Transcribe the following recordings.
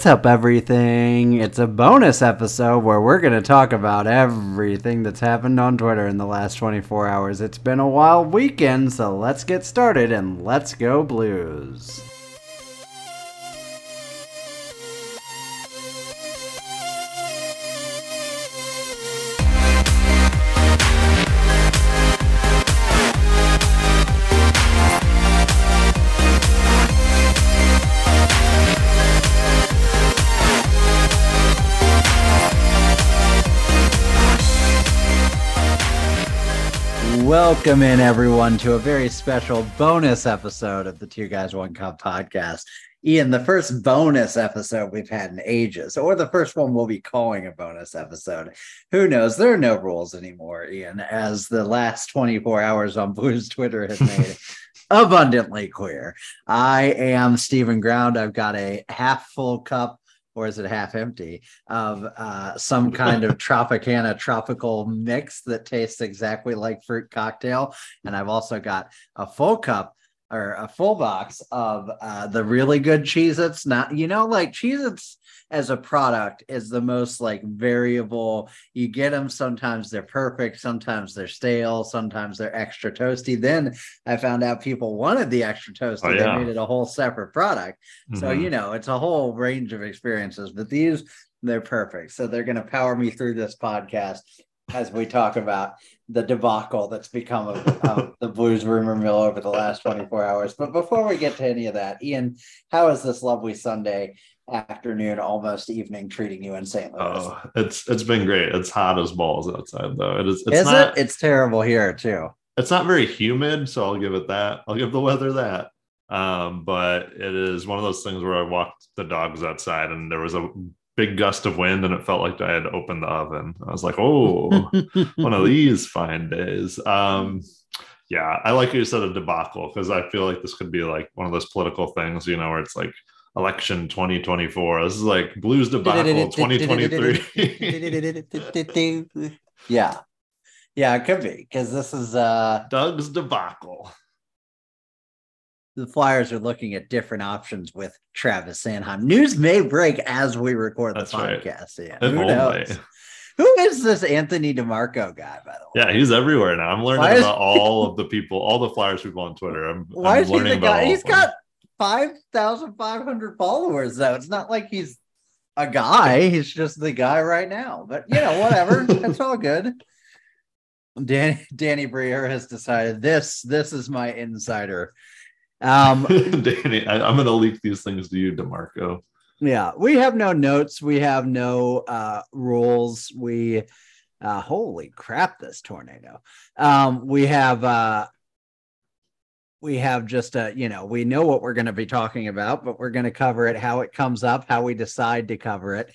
What's up, everything? It's a bonus episode where we're going to talk about everything that's happened on Twitter in the last 24 hours. It's been a wild weekend, so let's get started and let's go, Blues. Welcome in, everyone, to a very special bonus episode of the Two Guys One Cup podcast. Ian, the first bonus episode we've had in ages, or the first one we'll be calling a bonus episode. Who knows? There are no rules anymore, Ian, as the last 24 hours on Blues Twitter have made abundantly clear. I am Stephen Ground. I've got a half full cup or is it half empty of uh, some kind of Tropicana tropical mix that tastes exactly like fruit cocktail. And I've also got a full cup or a full box of uh, the really good Cheez Its. Not, you know, like Cheez Its as a product is the most like variable. You get them sometimes they're perfect, sometimes they're stale, sometimes they're extra toasty. Then I found out people wanted the extra toasty. Oh, yeah. They made it a whole separate product. Mm-hmm. So you know, it's a whole range of experiences. But these they're perfect. So they're going to power me through this podcast as we talk about the debacle that's become of, of, the Blues rumor mill over the last 24 hours. But before we get to any of that, Ian, how is this lovely Sunday afternoon, almost evening, treating you in St. Louis? Oh, it's it's been great. It's hot as balls outside, though. It is. It's is not, it? It's terrible here too. It's not very humid, so I'll give it that. I'll give the weather that. Um, but it is one of those things where I walked the dogs outside, and there was a big gust of wind, and it felt like I had opened the oven. I was like, "Oh, one of these fine days." Um, yeah, I like you said a debacle because I feel like this could be like one of those political things, you know, where it's like election 2024. This is like blues debacle 2023. yeah. Yeah, it could be because this is uh Doug's debacle. The Flyers are looking at different options with Travis Sanheim. News may break as we record the podcast. Right. Yeah, who knows? Who is this Anthony DeMarco guy, by the way? Yeah, he's everywhere now. I'm learning about all of the people, all the Flyers people on Twitter. I'm, Why I'm is learning he the guy? He's got 5,500 followers, though. It's not like he's a guy. He's just the guy right now. But, you know, whatever. it's all good. Danny, Danny Briere has decided this this is my insider. Um, Danny, I, am going to leak these things to you, Demarco. Yeah, we have no notes. We have no uh, rules. We, uh, holy crap, this tornado. Um, we have uh, we have just a you know we know what we're going to be talking about but we're going to cover it how it comes up how we decide to cover it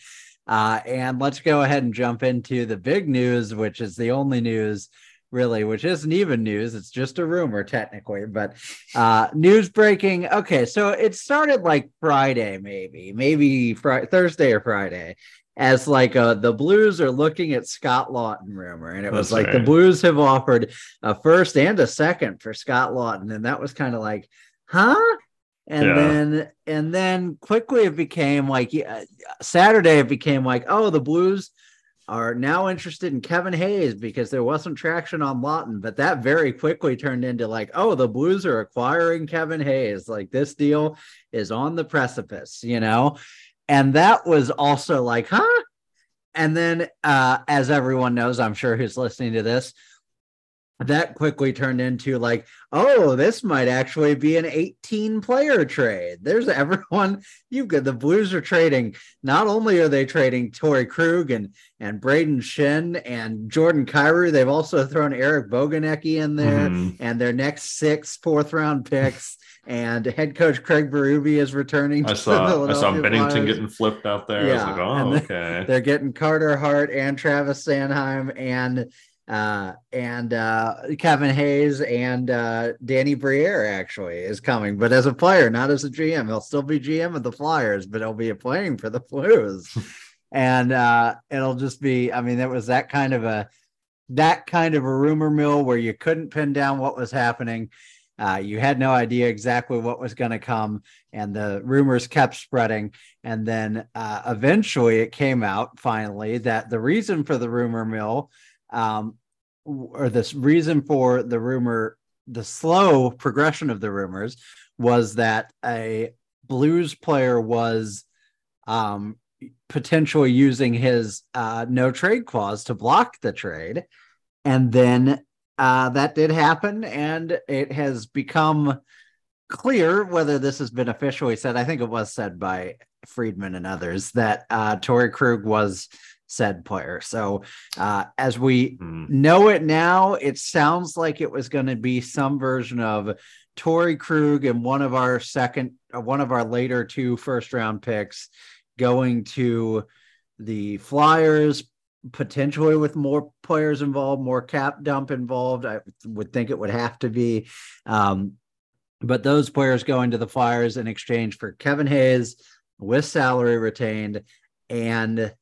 uh, and let's go ahead and jump into the big news which is the only news really which isn't even news it's just a rumor technically but uh, news breaking okay so it started like friday maybe maybe thursday or friday as like uh, the Blues are looking at Scott Laughton rumor, and it was like right. the Blues have offered a first and a second for Scott Laughton, and that was kind of like, huh? And yeah. then and then quickly it became like uh, Saturday it became like, oh, the Blues are now interested in Kevin Hayes because there wasn't traction on Laughton, but that very quickly turned into like, oh, the Blues are acquiring Kevin Hayes. Like this deal is on the precipice, you know? and that was also like huh and then uh as everyone knows i'm sure who's listening to this that quickly turned into like oh this might actually be an 18 player trade there's everyone you've got the blues are trading not only are they trading Torey Krug and and Braden Schenn and Jordan Kyrou they've also thrown Eric Boganecki in there mm-hmm. and their next six fourth round picks and head coach Craig Berube is returning. I saw I saw Binnington Flyers. getting flipped out there. Yeah. Like, oh, okay. They're getting Carter Hart and Travis Sanheim and uh, and uh, Kevin Hayes and uh, Danny Briere actually is coming, but as a player, not as a GM. He'll still be GM of the Flyers, but he'll be playing for the Blues. and uh, it'll just be, I mean, it was that kind of a that kind of a rumor mill where you couldn't pin down what was happening Uh, you had no idea exactly what was going to come, and the rumors kept spreading. And then uh, eventually it came out finally that the reason for the rumor mill, um, or this reason for the rumor, the slow progression of the rumors, was that a Blues player was um, potentially using his uh, no trade clause to block the trade. And then uh, that did happen, and it has become clear whether this has been officially said. I think it was said by Friedman and others that uh, Torey Krug was said player. So uh, as we mm. know it now, it sounds like it was going to be some version of Torey Krug and one of our second, uh, one of our later two first round picks going to the Flyers, potentially with more players involved, more cap dump involved. I would think it would have to be. Um, but those players going to the Flyers in exchange for Kevin Hayes with salary retained and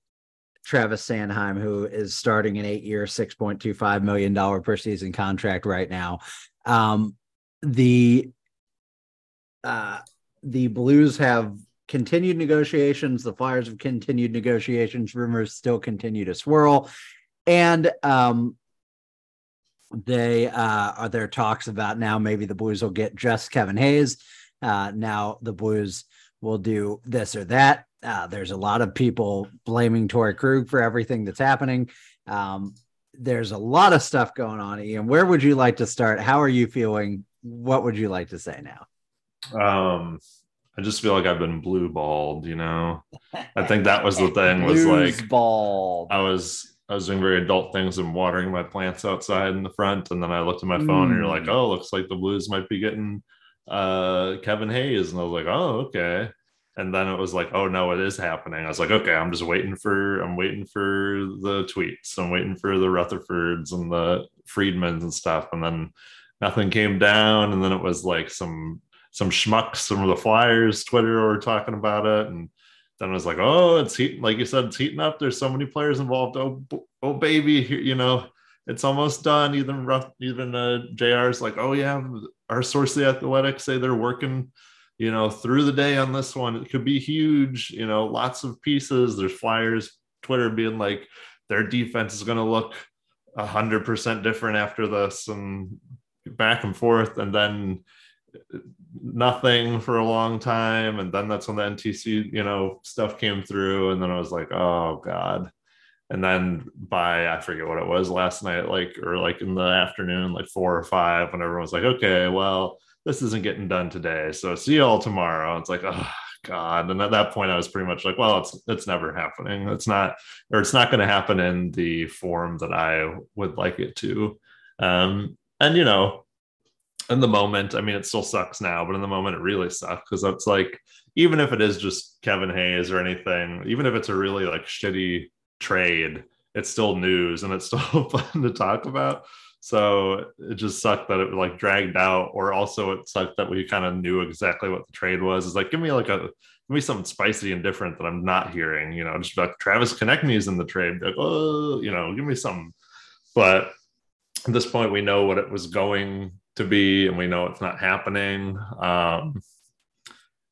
Travis Sanheim, who is starting an eight year, $6.25 million per season contract right now. Um, the uh, the Blues have continued negotiations. The Flyers have continued negotiations. Rumors still continue to swirl, and um, they uh, are there talks about now maybe the Blues will get just Kevin Hayes. Uh, now the Blues will do this or that. Uh, there's a lot of people blaming Torey Krug for everything that's happening. Um, there's a lot of stuff going on. Ian, where would you like to start? How are you feeling? What would you like to say now? Um, I just feel like I've been blue balled, you know. I think that was the thing was like balled. I was I was doing very adult things and watering my plants outside in the front, and then I looked at my phone mm. and you're like, oh, looks like the Blues might be getting uh Kevin Hayes, and I was like, oh, okay. And then it was like, oh no, it is happening. I was like, okay, I'm just waiting for I'm waiting for the tweets. I'm waiting for the Rutherfords and the Friedmans and stuff. And then nothing came down. And then it was like some some schmucks, some of the Flyers Twitter were talking about it, and then I was like, oh, it's heating, like you said, it's heating up. There's so many players involved. Oh, oh, baby, you know, it's almost done. Even rough, even uh, Jr's like, oh yeah, our source the Athletics say they're working, you know, through the day on this one. It could be huge. You know, lots of pieces. There's Flyers Twitter being like, their defense is going to look a hundred percent different after this, and back and forth, and then nothing for a long time and then that's when the ntc you know stuff came through and then i was like oh god and then by i forget what it was last night like or like in the afternoon like four or five when everyone was like okay well this isn't getting done today so see you all tomorrow it's like oh god. And at that point i was pretty much like well it's it's never happening. It's not or it's not going to happen in the form that i would like it to. Um and you know in the moment, I mean, it still sucks now, but in the moment, it really sucks because it's like, even if it is just Kevin Hayes or anything, even if it's a really like shitty trade, it's still news and it's still fun to talk about. So it just sucked that it was like dragged out, or also it sucked that we kind of knew exactly what the trade was. It's like, give me like a, give me something spicy and different that I'm not hearing, you know, just like Travis Konecny's in the trade. Like, oh, you know, give me something. But at this point, we know what it was going to be, and we know it's not happening. Um,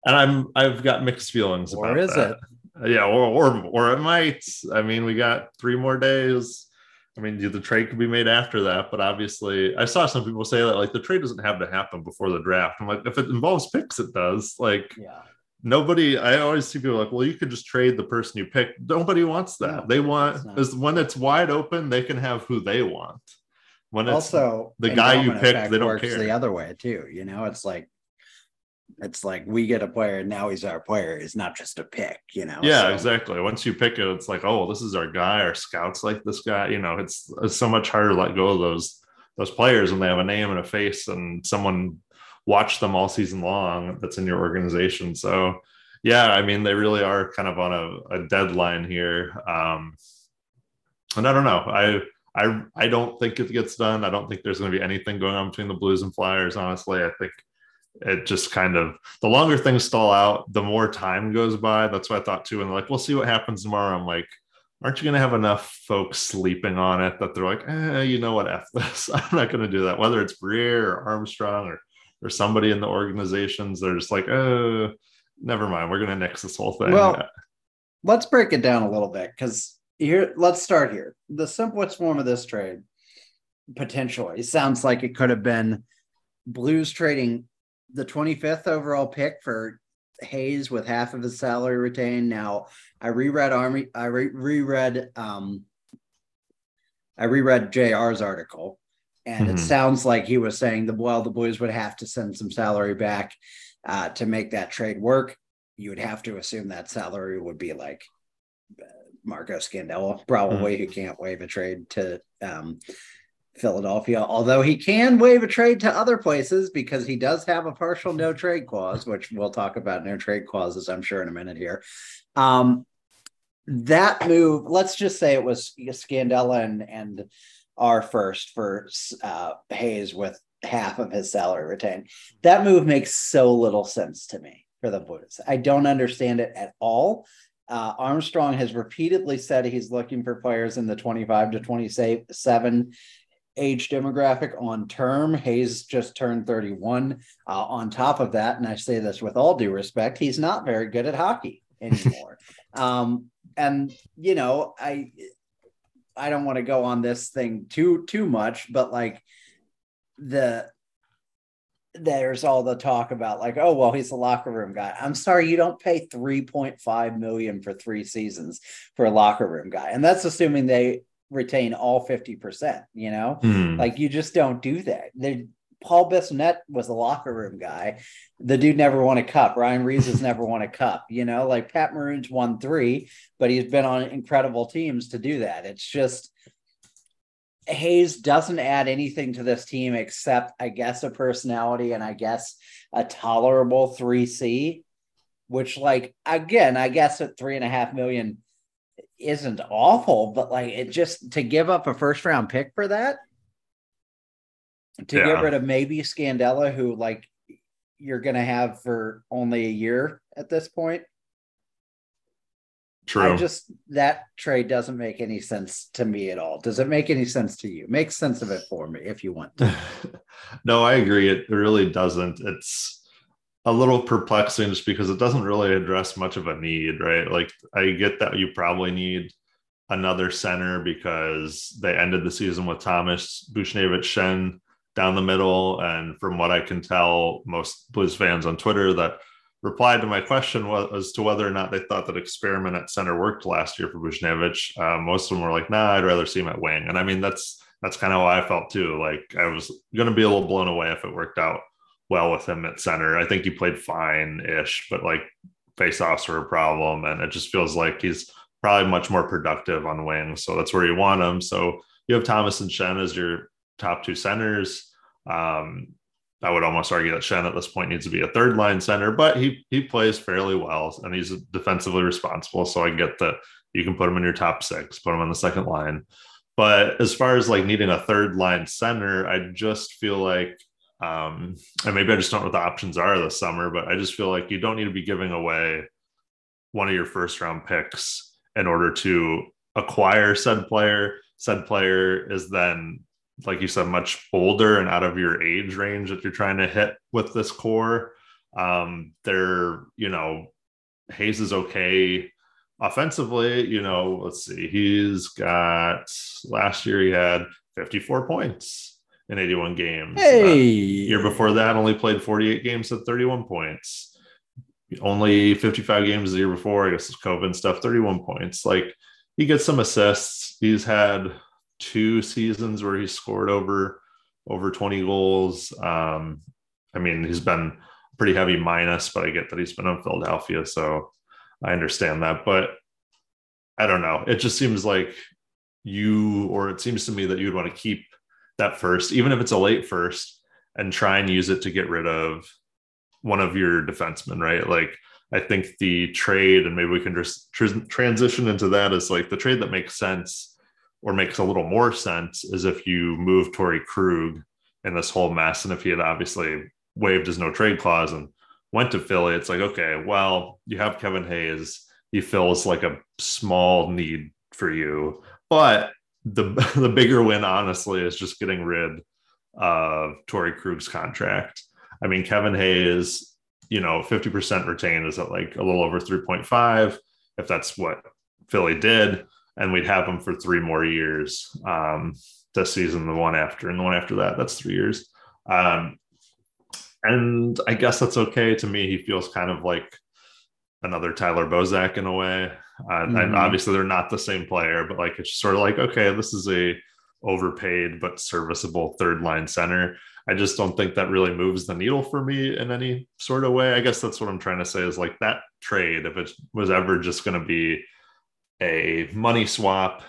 and I'm I've got mixed feelings or about is that. it? Yeah, or or or it might. I mean, we got three more days. I mean, the trade could be made after that, but obviously, I saw some people say that like the trade doesn't have to happen before the draft. I'm like, if it involves picks, it does. Like, yeah. nobody. I always see people like, well, you could just trade the person you pick. Nobody wants that. No, they want is when it's wide open, they can have who they want when also the guy you picked, they don't care. The other way too, you know, it's like it's like we get a player and now he's our player is not just a pick, you know. Yeah, so. exactly. Once you pick it, it's like, oh, this is our guy. Our scouts like this guy. You know, it's it's so much harder to let go of those those players when they have a name and a face and someone watched them all season long that's in your organization. So yeah, I mean, they really are kind of on a, a deadline here. Um, and I don't know. I I I don't think it gets done. I don't think there's going to be anything going on between the Blues and Flyers. Honestly, I think it just kind of the longer things stall out, the more time goes by. That's what I thought too. And like, we'll see what happens tomorrow. I'm like, aren't you going to have enough folks sleeping on it that they're like, eh, you know what, f this. I'm not going to do that. Whether it's Briere or Armstrong or or somebody in the organizations. They're just like, oh, never mind. We're going to nix this whole thing. Well, let's break it down a little bit because here, let's start here. The simplest form of this trade potentially sounds like it could have been Blues trading the 25th overall pick for Hayes with half of his salary retained. Now, I reread Army, I re- reread, um, I reread JR's article, and mm-hmm. it sounds like he was saying the well, the Blues would have to send some salary back uh, to make that trade work. You would have to assume that salary would be like uh, Marco Scandella, probably mm-hmm. who can't waive a trade to um, Philadelphia, although he can waive a trade to other places because he does have a partial no trade clause, which we'll talk about no trade clauses, I'm sure, in a minute here. Um, that move, let's just say it was Scandella and, and our first for uh, Hayes with half of his salary retained. That move makes so little sense to me for the Blues. I don't understand it at all. Uh, Armstrong has repeatedly said he's looking for players in the 25 to 27 age demographic on term. Hayes just turned 31. Uh, on top of that, and I say this with all due respect, he's not very good at hockey anymore. um, and you know, I I don't want to go on this thing too too much, but like the there's all the talk about like oh well he's a locker room guy i'm sorry you don't pay 3.5 million for three seasons for a locker room guy and that's assuming they retain all 50%, you know? Mm. Like you just don't do that. They, Paul Bissonnette was a locker room guy. The dude never won a cup. Ryan Reaves has never won a cup, you know, like Pat Maroon's won three, but he's been on incredible teams to do that. It's just Hayes doesn't add anything to this team except, I guess, a personality and I guess a tolerable 3C, which, like, again, I guess at three and a half million isn't awful, but like it just to give up a first round pick for that, to yeah. get rid of maybe Scandella, who like you're gonna have for only a year at this point. True. I just that trade doesn't make any sense to me at all. Does it make any sense to you? Make sense of it for me if you want. To. No, I agree. It really doesn't. It's a little perplexing just because it doesn't really address much of a need, right? Like I get that you probably need another center because they ended the season with Thomas Buchnevich Schenn down the middle. And from what I can tell, most Blues fans on Twitter that replied to my question was as to whether or not they thought that experiment at center worked last year for Buchnevich. Uh, most of them were like, nah, I'd rather see him at wing. And I mean, that's that's kind of how I felt too. Like I was going to be a little blown away if it worked out well with him at center. I think he played fine ish, but like faceoffs were a problem. And it just feels like he's probably much more productive on wings. So that's where you want him. So you have Thomas and Schenn as your top two centers. Um, I would almost argue that Schenn at this point needs to be a third line center, but he he plays fairly well and he's defensively responsible. So I get that you can put him in your top six, put him on the second line. But as far as like needing a third line center, I just feel like um, and maybe I just don't know what the options are this summer, but I just feel like you don't need to be giving away one of your first round picks in order to acquire said player. Said player is then, like you said, much older and out of your age range that you're trying to hit with this core. Um, they're, you know, Hayes is okay offensively. You know, let's see, he's got last year he had 54 points in 81 games. Hey, uh, year before that, only played 48 games at 31 points. Only 55 games the year before, I guess it's COVID stuff, 31 points. Like he gets some assists. He's had two seasons where he scored over over 20 goals. Um, I mean, he's been pretty heavy minus, but I get that he's been in Philadelphia, so I understand that. But I don't know. It just seems like you, or it seems to me that you'd want to keep that first, even if it's a late first, and try and use it to get rid of one of your defensemen, right? Like I think the trade, and maybe we can just tr- transition into that is like the trade that makes sense or makes a little more sense is if you move Torey Krug in this whole mess. And if he had obviously waived his no trade clause and went to Philly, it's like, okay, well, you have Kevin Hayes. He fills like a small need for you. But the the bigger win, honestly, is just getting rid of Torey Krug's contract. I mean, Kevin Hayes, you know, 50% retained is at like a little over 3.5, if that's what Philly did. And we'd have him for three more years um, this season, the one after, and the one after that, that's three years. Um, and I guess that's okay. To me, he feels kind of like another Tyler Bozak in a way. Uh, mm-hmm. And obviously, they're not the same player, but like it's sort of like okay, this is a overpaid but serviceable third line center. I just don't think that really moves the needle for me in any sort of way. I guess that's what I'm trying to say is like that trade, if it was ever just going to be a money swap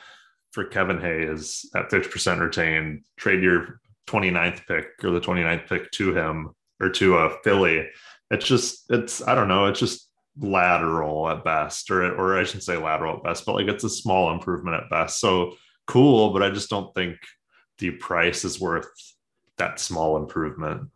for Kevin Hayes at 50% retained, trade your 29th pick or the 29th pick to him or to a Philly. It's just, it's, I don't know, it's just lateral at best, or, or I shouldn't say lateral at best, but like it's a small improvement at best. So cool, but I just don't think the price is worth that small improvement.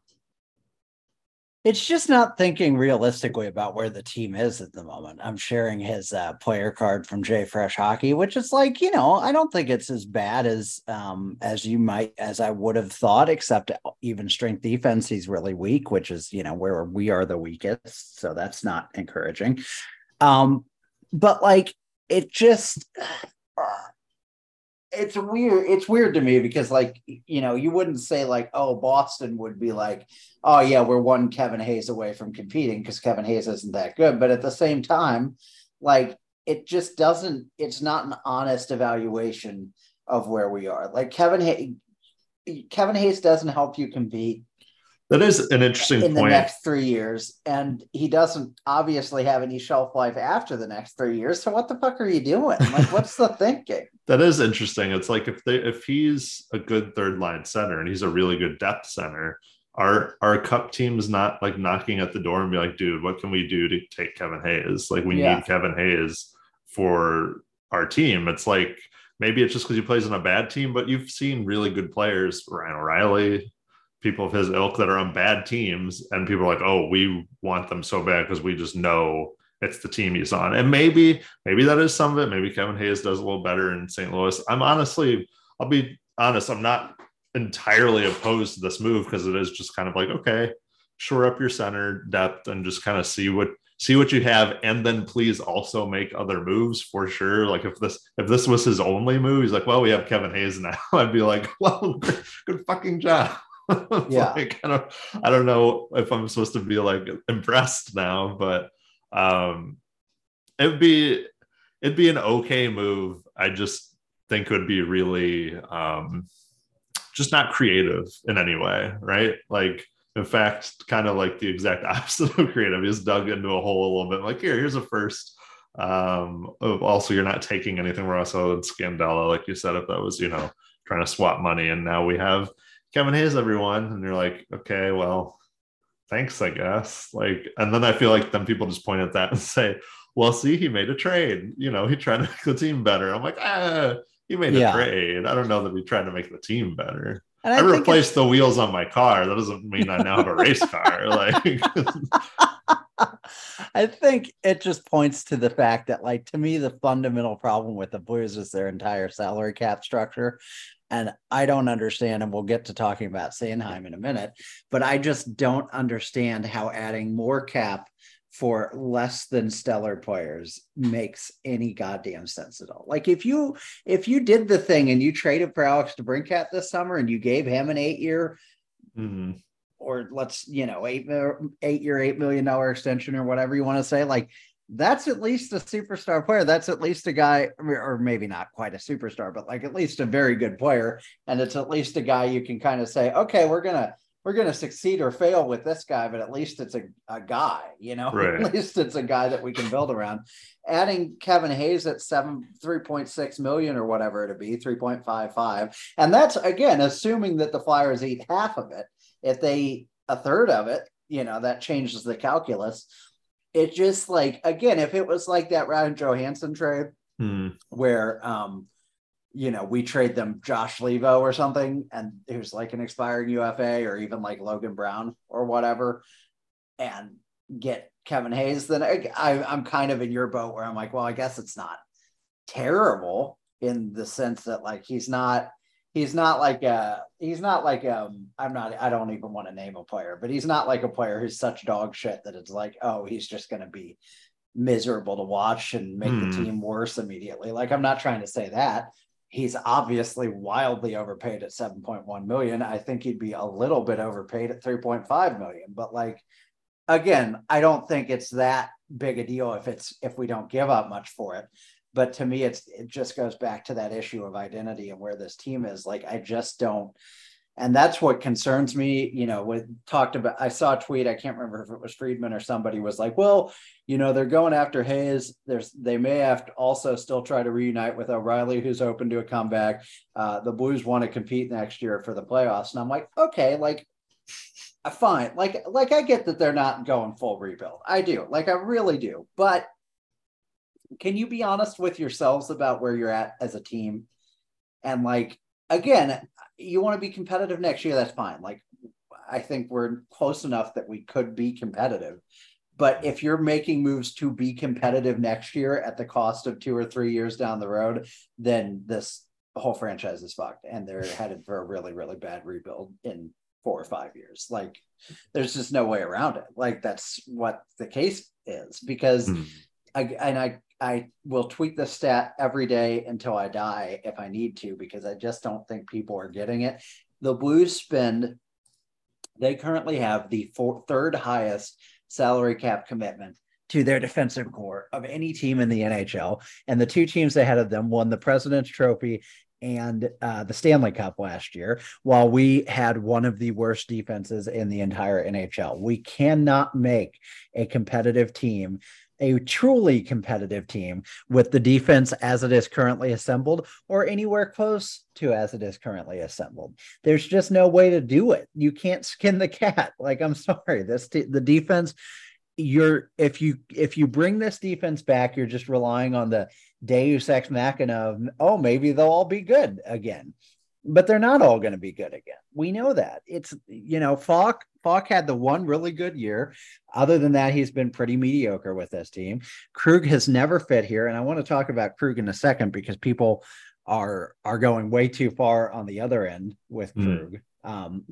It's just not thinking realistically about where the team is at the moment. I'm sharing his uh, player card from JFresh Hockey, which is like, you know, I don't think it's as bad as um, as you might as I would have thought, except even strength defense, he's really weak, which is, you know, where we are the weakest. So that's not encouraging. Um, but like it just it's weird. It's weird to me because, like, you know, you wouldn't say like, oh, Boston would be like, oh yeah, we're one Kevin Hayes away from competing because Kevin Hayes isn't that good. But at the same time, like, it just doesn't. It's not an honest evaluation of where we are. Like Kevin Hayes, Kevin Hayes doesn't help you compete. That is an interesting in point. the next three years, and he doesn't obviously have any shelf life after the next three years. So what the fuck are you doing? Like, what's the thinking? That is interesting. It's like if they if he's a good third line center and he's a really good depth center, our our cup team's not like knocking at the door and be like, dude, what can we do to take Kevin Hayes? Like we yeah. need Kevin Hayes for our team. It's like maybe it's just because he plays on a bad team, but you've seen really good players, Ryan O'Reilly, people of his ilk that are on bad teams, and people are like, oh, we want them so bad because we just know it's the team he's on. And maybe, maybe that is some of it. Maybe Kevin Hayes does a little better in St. Louis. I'm honestly, I'll be honest, I'm not entirely opposed to this move because it is just kind of like, okay, shore up your center depth and just kind of see what see what you have and then please also make other moves for sure like if this if this was his only move he's like well we have kevin hayes now i'd be like well good, fucking job yeah like, I, don't, I don't know if i'm supposed to be like impressed now but um, it'd be it'd be an okay move. I just think would be really um, just not creative in any way, right? Like in fact, kind of like the exact opposite of creative. He's dug into a hole a little bit. Like here, here's a first. Um, also, you're not taking anything from us other than Scandella, like you said. If that was, you know, trying to swap money, and now we have Kevin Hayes, everyone, and you're like, okay, well, thanks, I guess. Like, and then I feel like then people just point at that and say, well, see, he made a trade. You know, he tried to make the team better. I'm like, ah, he made yeah. a trade. I don't know that he tried to make the team better. And I, I replaced the wheels on my car. That doesn't mean I now have a race car. Like, I think it just points to the fact that, like, to me, the fundamental problem with the Blues is their entire salary cap structure. And I don't understand, and we'll get to talking about Sanheim in a minute, but I just don't understand how adding more cap for less than stellar players makes any goddamn sense at all. Like if you if you did the thing and you traded for Alex DeBrincat this summer and you gave him an eight year mm-hmm. Or let's you know eight eight year eight million dollar extension or whatever you want to say, like that's at least a superstar player. That's at least a guy, or maybe not quite a superstar, but like at least a very good player. And it's at least a guy you can kind of say, okay, we're gonna we're gonna succeed or fail with this guy, but at least it's a, a guy, you know. Right. At least it's a guy that we can build around. Adding Kevin Hayes at seven three point six million or whatever it'd be, three point five five, and that's again assuming that the Flyers eat half of it. If they a third of it, you know that changes the calculus it just like again, if it was like that Ryan Johansen trade hmm. where um you know, we trade them Josh Leivo or something, and who's like an expiring UFA, or even like Logan Brown or whatever, and get Kevin Hayes, then I, I, am kind of in your boat where I'm like, well, I guess it's not terrible in the sense that like he's not he's not like a he's not like um I'm not I don't even want to name a player, but he's not like a player who's such dog shit that it's like, oh, he's just gonna be miserable to watch and make hmm. the team worse immediately. Like I'm not trying to say that. He's obviously wildly overpaid at 7.1 million. I think he'd be a little bit overpaid at 3.5 million, but like again, I don't think it's that big a deal if it's if we don't give up much for it but to me it's it just goes back to that issue of identity and where this team is. Like i just don't and that's what concerns me you know we talked about i saw a tweet i can't remember if it was friedman or somebody was like well you know they're going after hayes. There's they may have to also still try to reunite with o'reilly who's open to a comeback. Uh, the blues want to compete next year for the playoffs. And i'm like okay like fine. Like like i get that they're not going full rebuild. I do. Like i really do. But can you be honest with yourselves about where you're at as a team? And like, again, you want to be competitive next year, that's fine. Like, I think we're close enough that we could be competitive. But if you're making moves to be competitive next year at the cost of two or three years down the road, then this whole franchise is fucked and they're headed for a really, really bad rebuild in four or five years. Like, there's just no way around it. Like, that's what the case is because. Mm. I, and I I will tweet the stat every day until I die if I need to, because I just don't think people are getting it. The Blues spend, they currently have the four, third highest salary cap commitment to their defensive core of any team in the NHL. And the two teams ahead of them won the President's Trophy and uh, the Stanley Cup last year, while we had one of the worst defenses in the entire NHL. We cannot make a competitive team a truly competitive team with the defense as it is currently assembled or anywhere close to as it is currently assembled. There's just no way to do it. You can't skin the cat. Like I'm sorry, this the defense you're if you if you bring this defense back, you're just relying on the Deus ex machina of oh maybe they'll all be good again but they're not all going to be good again. We know that. It's you know, Faulk Faulk had the one really good year. Other than that, he's been pretty mediocre with this team. Krug has never fit here, and I want to talk about Krug in a second because people are are going way too far on the other end with mm. Krug. Um,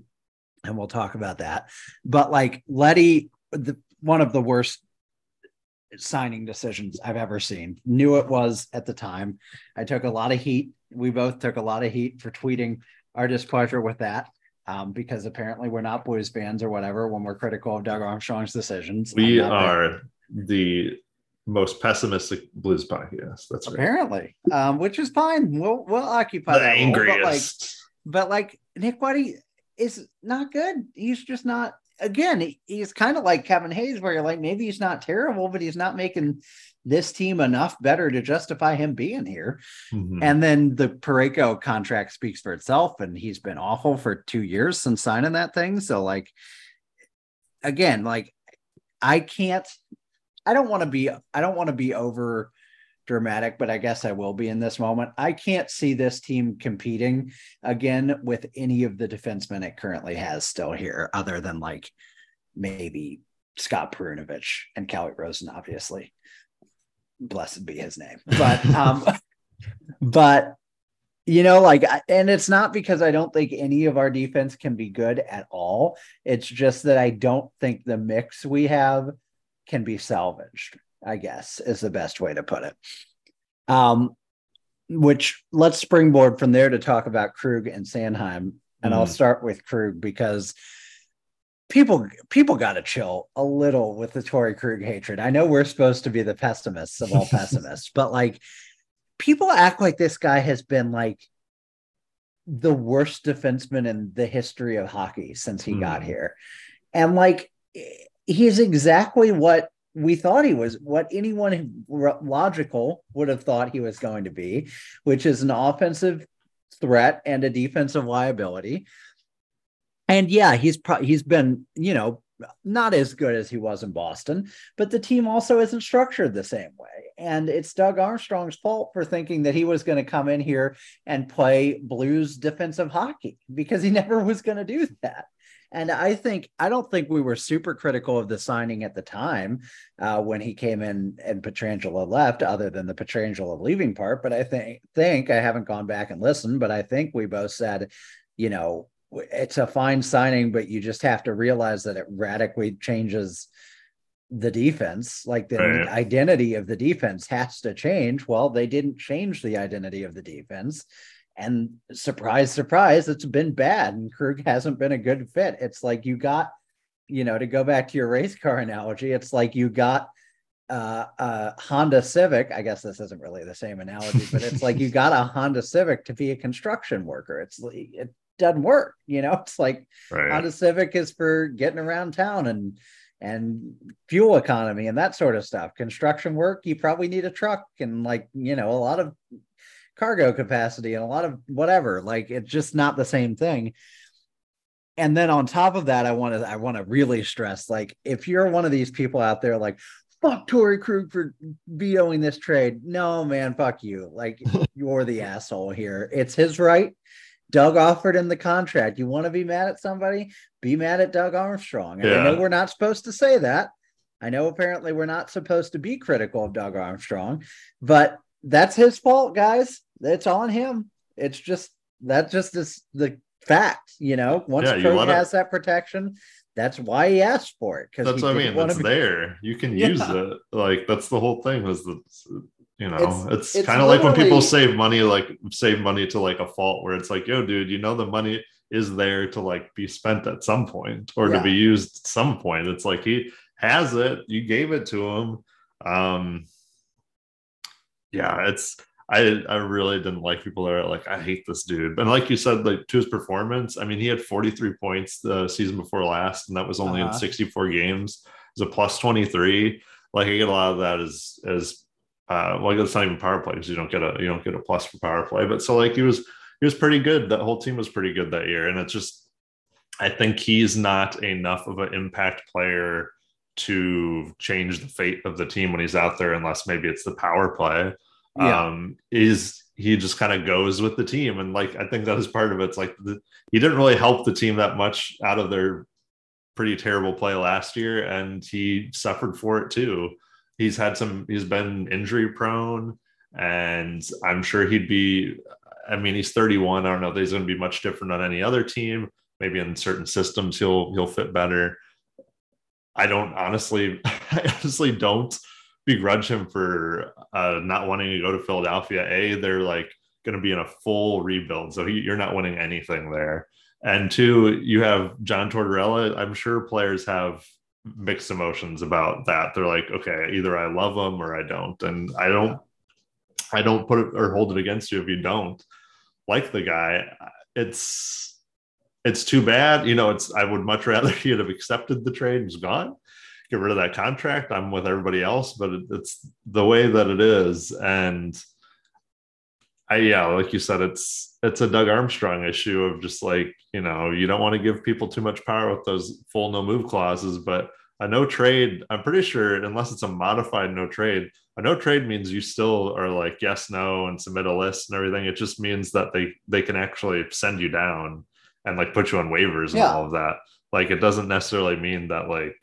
and we'll talk about that. But like Leddy, the one of the worst signing decisions I've ever seen. Knew it was at the time. I took a lot of heat we both took a lot of heat for tweeting our displeasure with that. Um, because apparently we're not Blues fans or whatever when we're critical of Doug Armstrong's decisions. We are the most pessimistic Blues podcast. That's apparently, right. um, which is fine. We'll we'll occupy the angriest. But like, but like Nick Leddy is not good. He's just not. Again, he, he's kind of like Kevin Hayes, where you're like, maybe he's not terrible, but he's not making this team enough better to justify him being here. Mm-hmm. And then the Parayko contract speaks for itself, and he's been awful for two years since signing that thing. So, like, again, like, I can't, I don't want to be, I don't want to be over dramatic, but I guess I will be in this moment. I can't see this team competing again with any of the defensemen it currently has still here, other than like maybe Scott Perunovich and Calle Rosen, obviously blessed be his name. But um but you know like and it's not because I don't think any of our defense can be good at all. It's just that I don't think the mix we have can be salvaged, I guess is the best way to put it. Um which let's springboard from there to talk about Krug and Sanheim. And mm. I'll start with Krug because people people got to chill a little with the Torey Krug hatred. I know we're supposed to be the pessimists of all pessimists, but like people act like this guy has been like the worst defenseman in the history of hockey since he mm. got here. And like he's exactly what we thought he was, what anyone logical would have thought he was going to be, which is an offensive threat and a defensive liability and yeah, he's pro- he's been you know not as good as he was in Boston, but the team also isn't structured the same way. And it's Doug Armstrong's fault for thinking that he was going to come in here and play Blues defensive hockey because he never was going to do that. And I think I don't think we were super critical of the signing at the time uh, when he came in and Pietrangelo left, other than the Pietrangelo leaving part. But I think think I haven't gone back and listened, but I think we both said, you know, it's a fine signing, but you just have to realize that it radically changes the defense. Like the right. identity of the defense has to change. Well, they didn't change the identity of the defense and surprise, surprise, it's been bad. And Krug hasn't been a good fit. It's like you got, you know, to go back to your race car analogy, it's like you got uh, a Honda Civic. I guess this isn't really the same analogy, but it's like you got a Honda Civic to be a construction worker. It's it doesn't work, you know. It's like right. Honda Civic is for getting around town and and fuel economy and that sort of stuff. Construction work, you probably need a truck and like you know a lot of cargo capacity and a lot of whatever. Like it's just not the same thing. And then on top of that, I want to I want to really stress like if you're one of these people out there like fuck Torey Krug for vetoing this trade. No, man, fuck you. Like you're the asshole here. It's his right. Doug offered him the contract. You want to be mad at somebody? Be mad at Doug Armstrong. And yeah. I know we're not supposed to say that. I know apparently we're not supposed to be critical of Doug Armstrong, but that's his fault, guys. It's on him. It's just that just is the fact, you know. Once yeah, has that protection, that's why he asked for it. Because that's what I mean. It's be... there. You can yeah. use it. Like that's the whole thing. Was the you know, it's, it's, it's kind of like when people save money, like save money to like a fault where it's like, yo, dude, you know, the money is there to like be spent at some point or yeah. to be used at some point. It's like he has it. You gave it to him. Um, yeah, it's I I really didn't like people that are like I hate this dude. And like you said, like to his performance, I mean, he had 43 points the season before last, and that was only uh-huh. in 64 games. It's a plus 23. Like I get a lot of that as as uh well, it's not even power play because you don't get a you don't get a plus for power play. But so like he was he was pretty good. That whole team was pretty good that year, and it's just I think he's not enough of an impact player to change the fate of the team when he's out there, unless maybe it's the power play. Yeah. Um, is he just kind of goes with the team, and like I think that is part of it. It's like the, he didn't really help the team that much out of their pretty terrible play last year, and he suffered for it too. He's had some. He's been injury prone, and I'm sure he'd be. I mean, he's 31. I don't know if he's going to be much different on any other team. Maybe in certain systems, he'll he'll fit better. I don't honestly, I honestly don't begrudge him for uh, not wanting to go to Philadelphia. A, they're like going to be in a full rebuild, so he, you're not winning anything there. And two, you have John Tortorella. I'm sure players have mixed emotions about that. They're like, okay, either I love him or I don't, and I don't. I don't put it or hold it against you if you don't like the guy. It's it's too bad. You know, it's I would much rather he'd have accepted the trade and was gone get rid of that contract. I'm with everybody else, but it, it's the way that it is. And I, yeah, like you said, it's, it's a Doug Armstrong issue of just like, you know, you don't want to give people too much power with those full no move clauses, but a no trade, I'm pretty sure, unless it's a modified no trade, a no trade means you still are like yes, no, and submit a list and everything. It just means that they they can actually send you down and like put you on waivers and yeah. all of that. Like it doesn't necessarily mean that like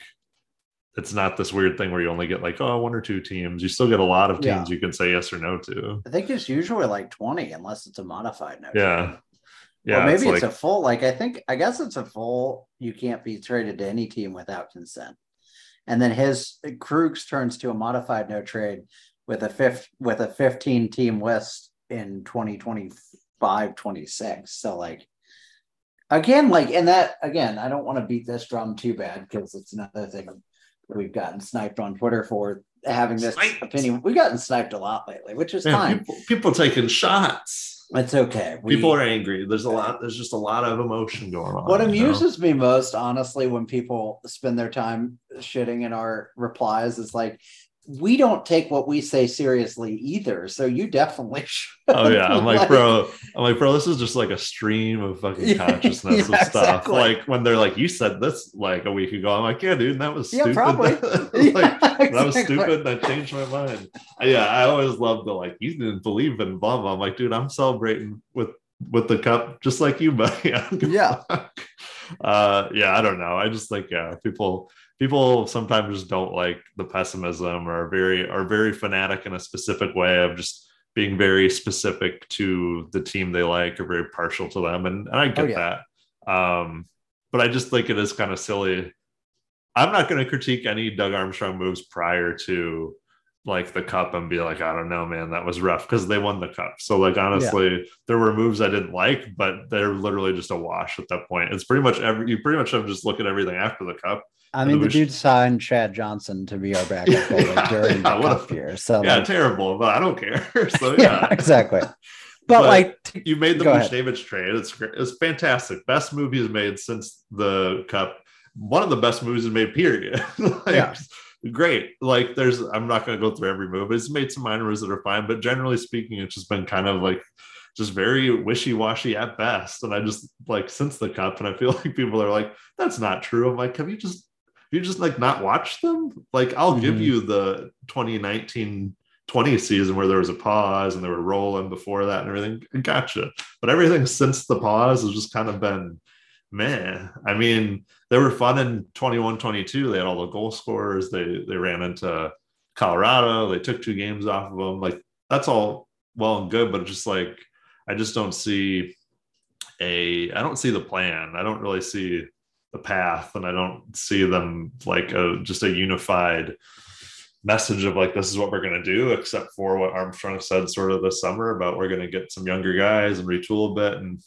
it's not this weird thing where you only get like oh one or two teams. You still get a lot of teams yeah. you can say yes or no to. I think it's usually like twenty, unless it's a modified no. Yeah, yeah. Or maybe it's, it's like, a full. Like I think I guess it's a full. You can't be traded to any team without consent. And then his Krug's turns to a modified no trade with a fifth with a 15 team list in 2025 26. So like again, like and that again, I don't want to beat this drum too bad because it's another thing we've gotten sniped on Twitter for having this sniped. opinion. We've gotten sniped a lot lately, which is fine. People, people taking shots. It's okay. We, people are angry. There's a lot. There's just a lot of emotion going on. What amuses know? me most, honestly, when people spend their time shitting in our replies, is like we don't take what we say seriously either. So you definitely should. Oh yeah, I'm like, like, bro, I'm like, bro, this is just like a stream of fucking consciousness yeah, of stuff. Exactly. Like when they're like, you said this like a week ago. I'm like, yeah, dude, that was stupid. Yeah, probably. like, yeah, exactly. that was stupid. That changed my mind. Yeah, I always love the like, you didn't believe in blah blah. I'm like, dude, I'm celebrating with with the cup just like you, buddy. yeah. uh, yeah, I don't know. I just think yeah, people people sometimes just don't like the pessimism or are very are very fanatic in a specific way of just being very specific to the team they like or very partial to them, and, and I get oh, yeah. that. Um, but I just think it is kind of silly. I'm not going to critique any Doug Armstrong moves prior to like the cup and be like, I don't know, man, that was rough because they won the cup. So like honestly, yeah. there were moves I didn't like, but they're literally just a wash at that point. It's pretty much every you pretty much have to just look at everything after the cup. I mean, the dude signed Chad Johnson to be our backup yeah, during yeah, the cup year. So yeah, like, terrible, but I don't care. so yeah, exactly. But, but, like you made the Bush Davis trade. It's great. It's fantastic. Best movie he's made since the cup. One of the best movies he's made, period. like, yeah great. Like there's, I'm not going to go through every move. But it's made some minor moves that are fine, but generally speaking, it's just been kind of like just very wishy-washy at best. And I just like since the cup, and I feel like people are like, that's not true. I'm like, have you just you just like not watch them? Like I'll mm-hmm. give you the 2019 20 season where there was a pause and they were rolling before that and everything. Gotcha. But everything since the pause has just kind of been man, I mean, they were fun in 21 22. They had all the goal scorers. They they ran into Colorado. They took two games off of them. Like that's all well and good, but just like I just don't see a I don't see the plan. I don't really see the path, and I don't see them like a just a unified message of like this is what we're going to do except for what armstrong said sort of this summer about we're going to get some younger guys and retool a bit and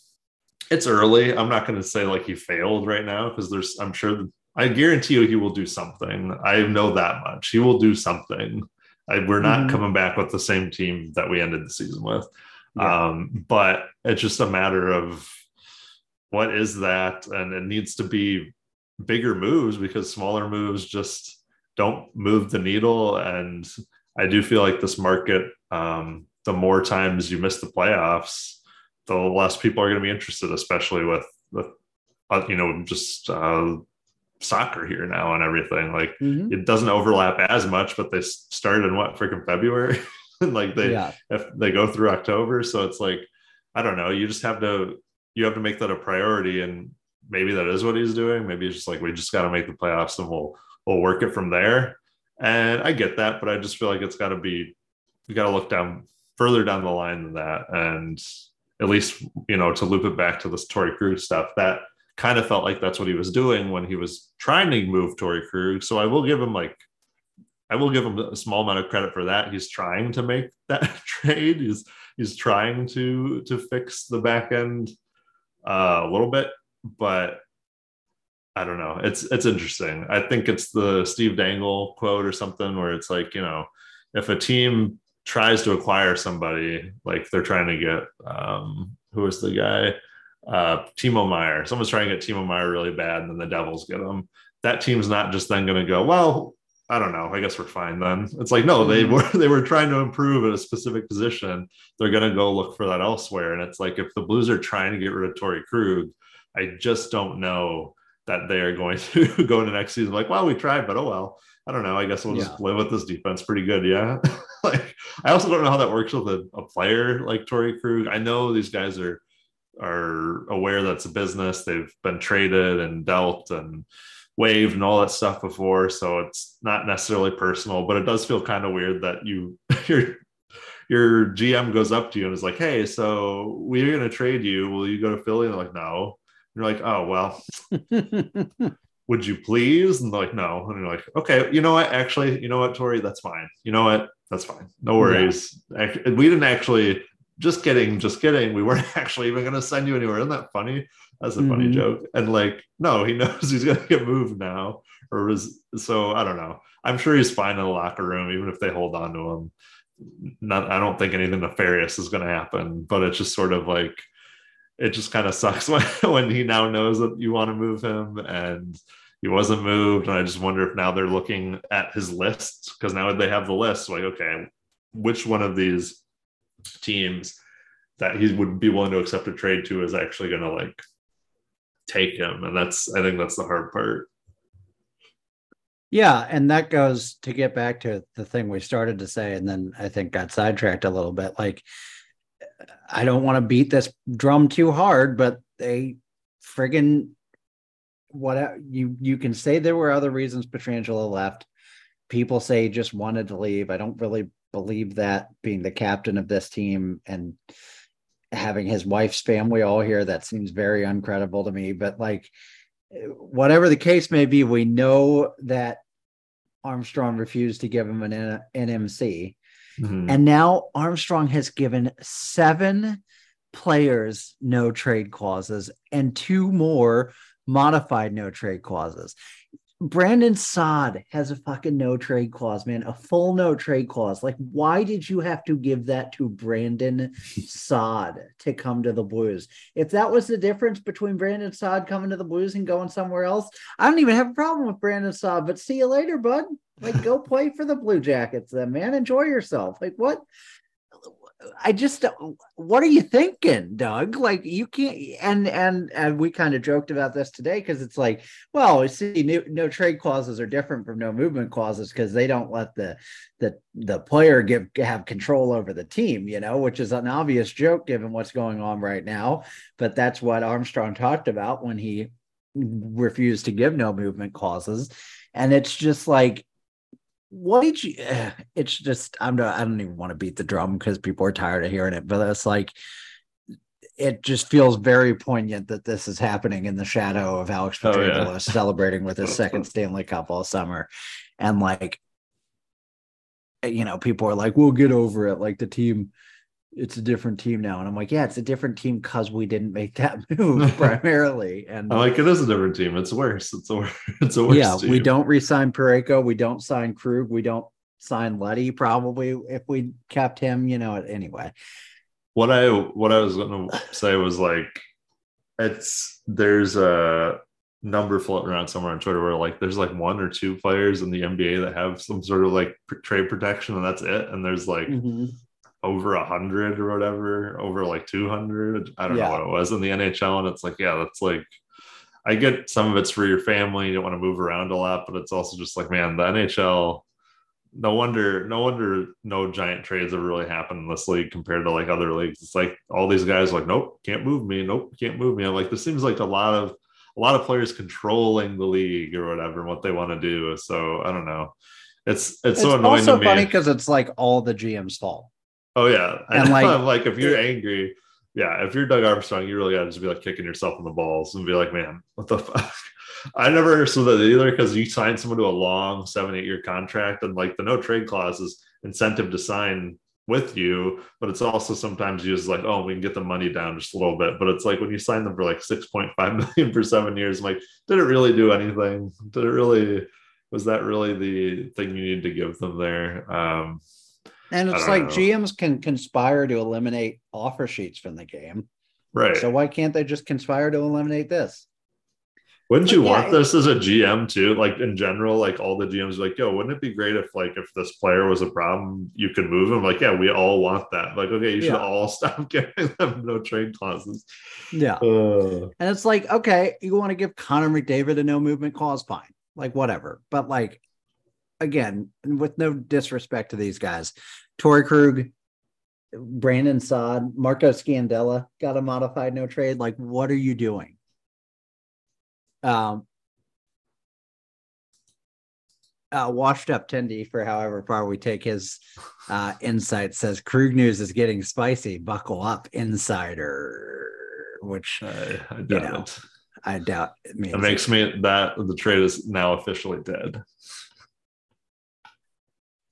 it's early. I'm not going to say like he failed right now because there's, I'm sure, I guarantee you he will do something. I know that much. He will do something. I, we're not mm-hmm. coming back with the same team that we ended the season with. Yeah. Um, but it's just a matter of what is that? And it needs to be bigger moves because smaller moves just don't move the needle. And I do feel like this market, um, the more times you miss the playoffs, the less people are going to be interested, especially with with uh, you know just uh, soccer here now and everything. Like mm-hmm. it doesn't overlap as much, but they started in what freaking February, like they yeah. if they go through October, so it's like I don't know. You just have to you have to make that a priority, and maybe that is what he's doing. Maybe it's just like we just got to make the playoffs, and we'll we'll work it from there. And I get that, but I just feel like it's got to be you got to look down further down the line than that, and at least you know to loop it back to this Torey Krug stuff that kind of felt like that's what he was doing when he was trying to move Torey Krug. So I will give him like I will give him a small amount of credit for that. He's trying to make that trade. He's he's trying to to fix the back end uh, a little bit, but I don't know. It's it's interesting. I think it's the Steve Dangle quote or something where it's like you know if a team tries to acquire somebody, like they're trying to get um, who is the guy? Uh, Timo Meier. Someone's trying to get Timo Meier really bad, and then the Devils get him. That team's not just then going to go, well, I don't know. I guess we're fine then. It's like no, they mm-hmm. were they were trying to improve at a specific position. They're going to go look for that elsewhere. And it's like if the Blues are trying to get rid of Torey Krug, I just don't know that they are going to go into next season like, well, we tried, but oh well. I don't know. I guess we'll just yeah. live with this defense pretty good. Yeah. like I also don't know how that works with a, a player like Torey Krug. I know these guys are are aware that's a business. They've been traded and dealt and waived and all that stuff before. So it's not necessarily personal, but it does feel kind of weird that you your your GM goes up to you and is like, Hey, so we're gonna trade you. Will you go to Philly? And they're like, No. And you're like, oh well. would you please? And they're like, no. And you're like, okay, you know what? Actually, you know what, Torey, that's fine. You know what? That's fine. No worries. Yeah. We didn't actually, just kidding, just kidding. We weren't actually even going to send you anywhere. Isn't that funny? That's a mm-hmm. funny joke. And like, no, he knows he's going to get moved now. Or was, so I don't know. I'm sure he's fine in the locker room, even if they hold on to him. Not, I don't think anything nefarious is going to happen, but it's just sort of like, it just kind of sucks when, when he now knows that you want to move him and he wasn't moved. And I just wonder if now they're looking at his list because now they have the list like, okay, which one of these teams that he would be willing to accept a trade to is actually going to like take him. And that's, I think that's the hard part. Yeah, and that goes to get back to the thing we started to say, and then I think got sidetracked a little bit. Like I don't want to beat this drum too hard, but they friggin' what you you can say there were other reasons Pietrangelo left. People say he just wanted to leave. I don't really believe that being the captain of this team and having his wife's family all here that seems very uncredible to me. But like whatever the case may be we know that armstrong refused to give him an nmc mm-hmm. and now armstrong has given seven players no trade clauses and two more modified no trade clauses Brandon Saad has a fucking no trade clause, man, a full no trade clause. Like, why did you have to give that to Brandon Saad to come to the Blues? If that was the difference between Brandon Saad coming to the Blues and going somewhere else, I don't even have a problem with Brandon Saad, but see you later, bud. Like, go play for the Blue Jackets then, man. Enjoy yourself. Like, what? I just what are you thinking, Doug? Like you can't and and and we kind of joked about this today because it's like, well, see, no, no, trade clauses are different from no movement clauses because they don't let the the the player give have control over the team, you know, which is an obvious joke given what's going on right now. But that's what Armstrong talked about when he refused to give no movement clauses. And it's just like what did you eh, it's just i'm not i don't even want to beat the drum because people are tired of hearing it but it's like it just feels very poignant that this is happening in the shadow of alex Pietrangelo oh, yeah. celebrating with his second stanley cup all summer and like you know people are like we'll get over it like the team it's a different team now. And I'm like, yeah, it's a different team because we didn't make that move primarily. And I'm like, it is a different team. It's worse. It's a it's a worse. Yeah, team. we don't resign Parayko. We don't sign Krug. We don't sign Leddy. probably if we kept him, you know, anyway. What I what I was gonna say was like it's there's a number floating around somewhere on Twitter where like there's like one or two players in the NBA that have some sort of like trade protection and that's it. And there's like mm-hmm over a hundred or whatever, over like 200. I don't yeah. know what it was in the NHL. And it's like, yeah, that's like, I get some of it's for your family. You don't want to move around a lot, but it's also just like, man, the NHL, no wonder, no wonder no giant trades have really happened in this league compared to like other leagues. It's like all these guys like, nope, can't move me. Nope, can't move me. I'm like, this seems like a lot of, a lot of players controlling the league or whatever, and what they want to do. So I don't know. It's it's, it's so annoying. Also funny because it's like all the GM's fault. Oh yeah, and like, I'm like if you're angry, yeah, if you're Doug Armstrong, you really got to just be like kicking yourself in the balls and be like, man, what the fuck. I never understood that either because you sign someone to a long seven, eight year contract and like the no trade clause is incentive to sign with you, but it's also sometimes used like, oh, we can get the money down just a little bit. But it's like when you sign them for like 6.5 million for seven years, I'm like, did it really do anything? Did it really, was that really the thing you need to give them there? Um, and it's like know. GMs can conspire to eliminate offer sheets from the game. Right. So why can't they just conspire to eliminate this? Wouldn't you want this as a GM too? Like in general, like all the GMs like, yo, wouldn't it be great if like if this player was a problem, you could move him? Like, yeah, we all want that. Like, okay, you should yeah. all stop giving them no trade clauses. Yeah. Uh, and it's like, okay, you want to give Connor McDavid a no movement clause, fine. Like whatever. But like again, with no disrespect to these guys, Torey Krug, Brandon Saad, Marco Scandella got a modified no trade. Like, what are you doing? Um, uh, washed up Tendy for however far we take his uh, insight says Krug news is getting spicy. Buckle up, insider. Which I, I doubt you know, it. I doubt it, it makes me that the trade is now officially dead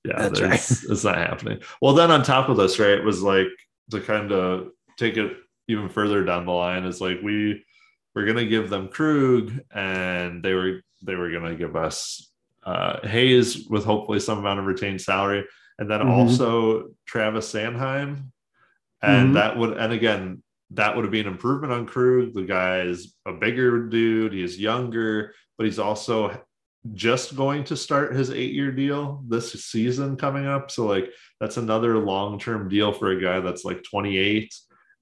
yeah, That's right. it's not happening. Well, then on top of this, right, it was like to kind of take it even further down the line is like we we're gonna give them Krug, and they were they were gonna give us uh, Hayes with hopefully some amount of retained salary, and then mm-hmm. also Travis Sanheim, and mm-hmm. that would and again that would be an improvement on Krug. The guy is a bigger dude, he's younger, but he's also just going to start his eight year deal this season coming up. So, like, that's another long term deal for a guy that's like 28.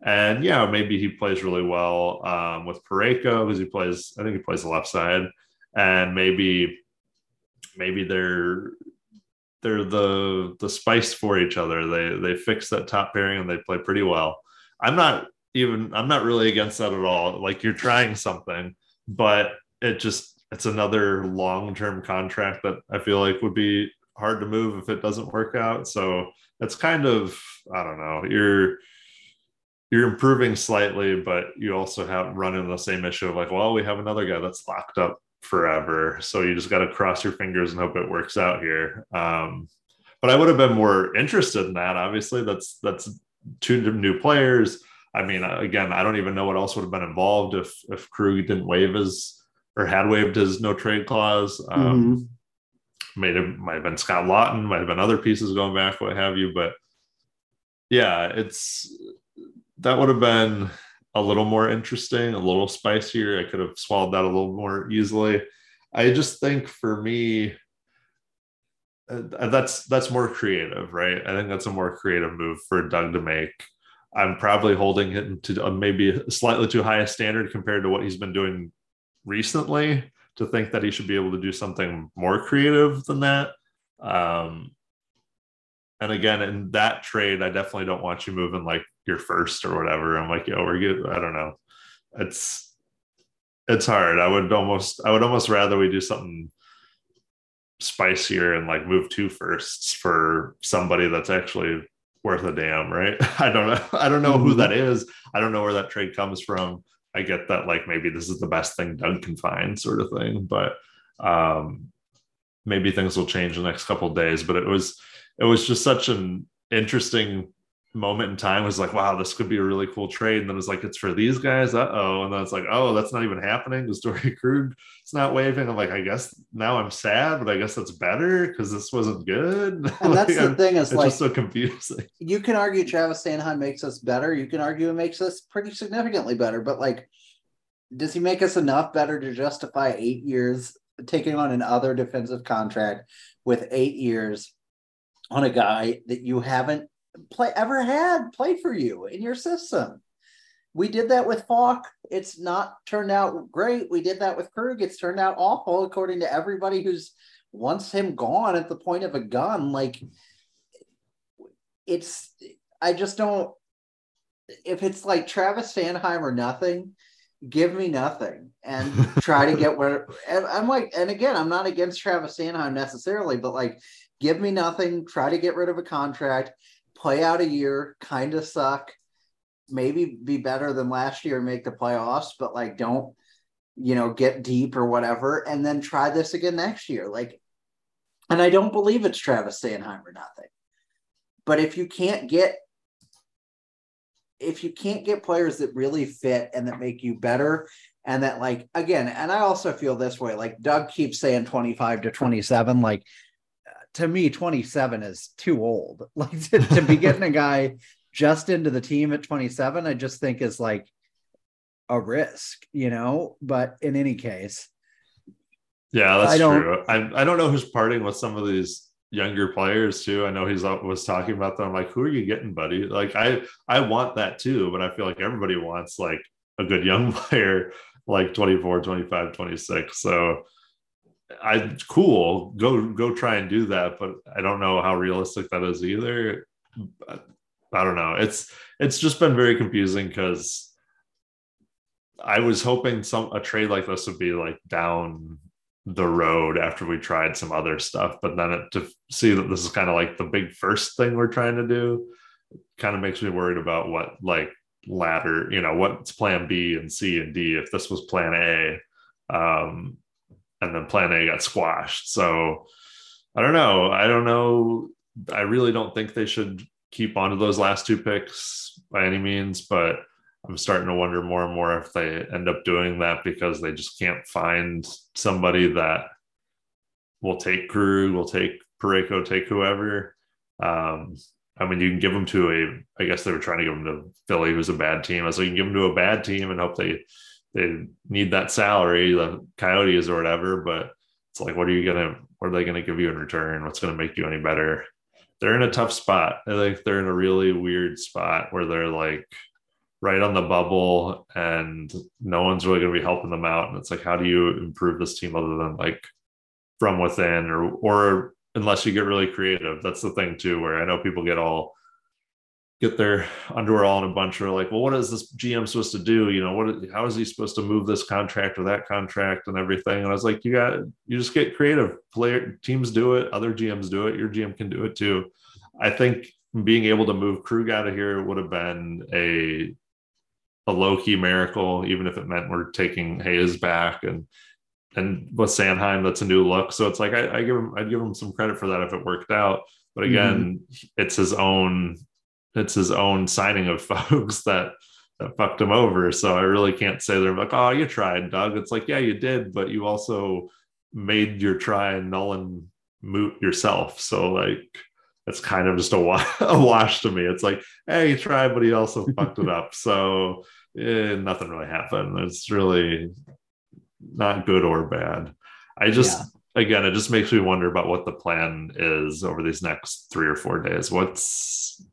And yeah, maybe he plays really well um, with Parayko because he plays, I think he plays the left side. And maybe, maybe they're, they're the the spice for each other. They they fix that top pairing and they play pretty well. I'm not even I'm not really against that at all. Like you're trying something, but it just it's another long term contract that I feel like would be hard to move if it doesn't work out. So it's kind of I don't know. You're you're improving slightly, but you also have run into the same issue of like, well, we have another guy that's locked up forever. So you just got to cross your fingers and hope it works out here. Um, but I would have been more interested in that. Obviously, that's that's two new players. I mean, again, I don't even know what else would have been involved if if Krug didn't waive his or had waived his no trade clause. Um, mm-hmm. Made it might have been Scott Laughton, might have been other pieces going back, what have you. But yeah, it's that would have been a little more interesting, a little spicier. I could have swallowed that a little more easily. I just think for me, uh, that's that's more creative, right? I think that's a more creative move for Doug to make. I'm probably holding it to uh, maybe slightly too high a standard compared to what he's been doing recently to think that he should be able to do something more creative than that. Um, and again, in that trade, I definitely don't want you moving like your first or whatever. I'm like, yo, we're good. I don't know. It's it's hard. I would almost I would almost rather we do something spicier and like move two firsts for somebody that's actually worth a damn, right? I don't know. I don't know who mm-hmm. that is. I don't know where that trade comes from. I get that like maybe this is the best thing Doug can find, sort of thing. But um maybe things will change the next couple days. But it was it was just such an interesting moment in time was like, wow, this could be a really cool trade. And then it's like, it's for these guys. Uh oh. And then it's like, oh, that's not even happening. The story Krug it's not waving. I'm like, I guess now I'm sad, but I guess that's better because this wasn't good. And like, that's the I'm, thing is it's like just so confusing. You can argue Travis Sanheim makes us better. You can argue it makes us pretty significantly better, but like, does he make us enough better to justify eight years taking on another defensive contract with eight years on a guy that you haven't play ever had play for you in your system. We did that with Falk. It's not turned out great. We did that with Krug. It's turned out awful, according to everybody who's wants him gone at the point of a gun. Like it's I just don't if it's like Travis Sanheim or nothing, give me nothing and try to get where and I'm like, and again, I'm not against Travis Sanheim necessarily, but like give me nothing, try to get rid of a contract, play out a year, kind of suck, maybe be better than last year and make the playoffs, but like don't, you know, get deep or whatever, and then try this again next year. Like, and I don't believe it's Travis Sanheim or nothing. But if you can't get if you can't get players that really fit and that make you better and that like again and i also feel this way like doug keeps saying 25 to 27 like to me, 27 is too old. Like to, to be getting a guy just into the team at 27, I just think is like a risk, you know. But in any case, yeah, that's I true. I I don't know who's parting with some of these younger players too. I know he's was talking about them. like, who are you getting, buddy? Like, I I want that too, but I feel like everybody wants like a good young player, like 24, 25, 26. So I cool, go go try and do that, but I don't know how realistic that is either. I don't know. It's it's just been very confusing because I was hoping some a trade like this would be like down the road after we tried some other stuff, but then it, to see that this is kind of like the big first thing we're trying to do, kind of makes me worried about what like ladder, you know, what's plan B and C and D if this was plan A. Um, and then plan A got squashed. So I don't know. I don't know. I really don't think they should keep on to those last two picks by any means, but I'm starting to wonder more and more if they end up doing that because they just can't find somebody that will take Krug, will take Parayko, take whoever. Um, I mean, you can give them to a, I guess they were trying to give them to Philly, who's a bad team. So you can give them to a bad team and hope they they need that salary, the coyotes or whatever, but it's like, what are you gonna what are they gonna give you in return? What's gonna make you any better? They're in a tough spot. I think they're in a really weird spot where they're like right on the bubble and no one's really gonna be helping them out. And it's like, how do you improve this team other than like from within or or unless you get really creative? That's the thing too, where I know people get all get their underwear all in a bunch. Are like, well, what is this GM supposed to do? You know, what? How is he supposed to move this contract or that contract and everything? And I was like, you got, you just get creative. Player teams do it, other GMs do it. Your GM can do it too. I think being able to move Krug out of here would have been a a low key miracle, even if it meant we're taking Hayes back and and with Sanheim, that's a new look. So it's like I, I give him I'd give him some credit for that if it worked out. But again, mm-hmm. it's his own it's his own signing of folks that that fucked him over. So I really can't say they're like, oh, you tried, Doug. It's like, yeah, you did, but you also made your try null and moot yourself. So like it's kind of just a, wa- a wash to me. It's like, hey, he tried, but he also fucked it up. So eh, nothing really happened. It's really not good or bad. I just yeah. again, it just makes me wonder about what the plan is over these next three or four days. What's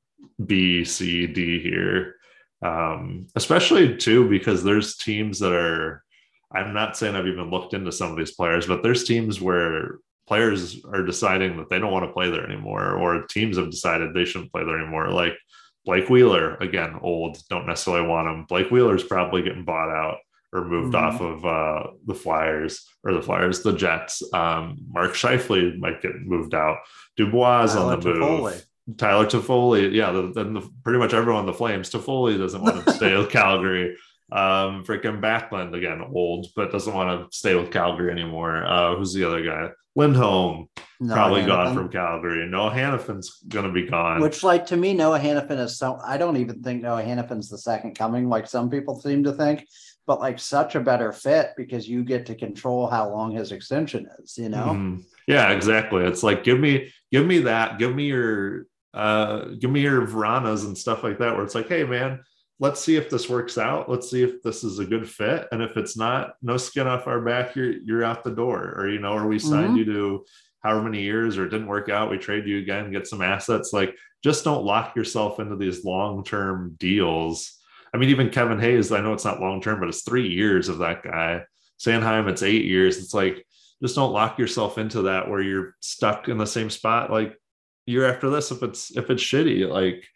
B, C, D here? Um, especially too because there's teams that are. I'm not saying I've even looked into some of these players, but there's teams where players are deciding that they don't want to play there anymore, or teams have decided they shouldn't play there anymore. Like Blake Wheeler, again, old, don't necessarily want him. Blake Wheeler's probably getting bought out or moved mm-hmm. off of uh, the Flyers or the Flyers, the Jets. Um, Mark Scheifele might get moved out. Dubois Tyler on the move. Tyler Toffoli, yeah, then the, pretty much everyone the Flames. Toffoli doesn't want to stay with Calgary. Um, freaking Backlund again, old, but doesn't want to stay with Calgary anymore. Uh, who's the other guy? Lindholm, Noah probably Hanifin. gone from Calgary. Noah Hanifin's going to be gone. Which, like, to me, Noah Hanifin is so. I don't even think Noah Hanifin's the second coming, like some people seem to think, but like such a better fit because you get to control how long his extension is, you know? Mm-hmm. Yeah, exactly. It's like, give me, give me that. Give me your, uh, give me your Vranas and stuff like that, where it's like, hey, man, let's see if this works out. Let's see if this is a good fit. And if it's not, no skin off our back, you're you're out the door. Or you know, or we signed mm-hmm. you to however many years, or it didn't work out, we trade you again, get some assets. Like just don't lock yourself into these long-term deals. I mean, even Kevin Hayes, I know it's not long term, but it's three years of that guy. Sanheim, it's eight years. It's like just don't lock yourself into that where you're stuck in the same spot like year after this if it's if it's shitty. Like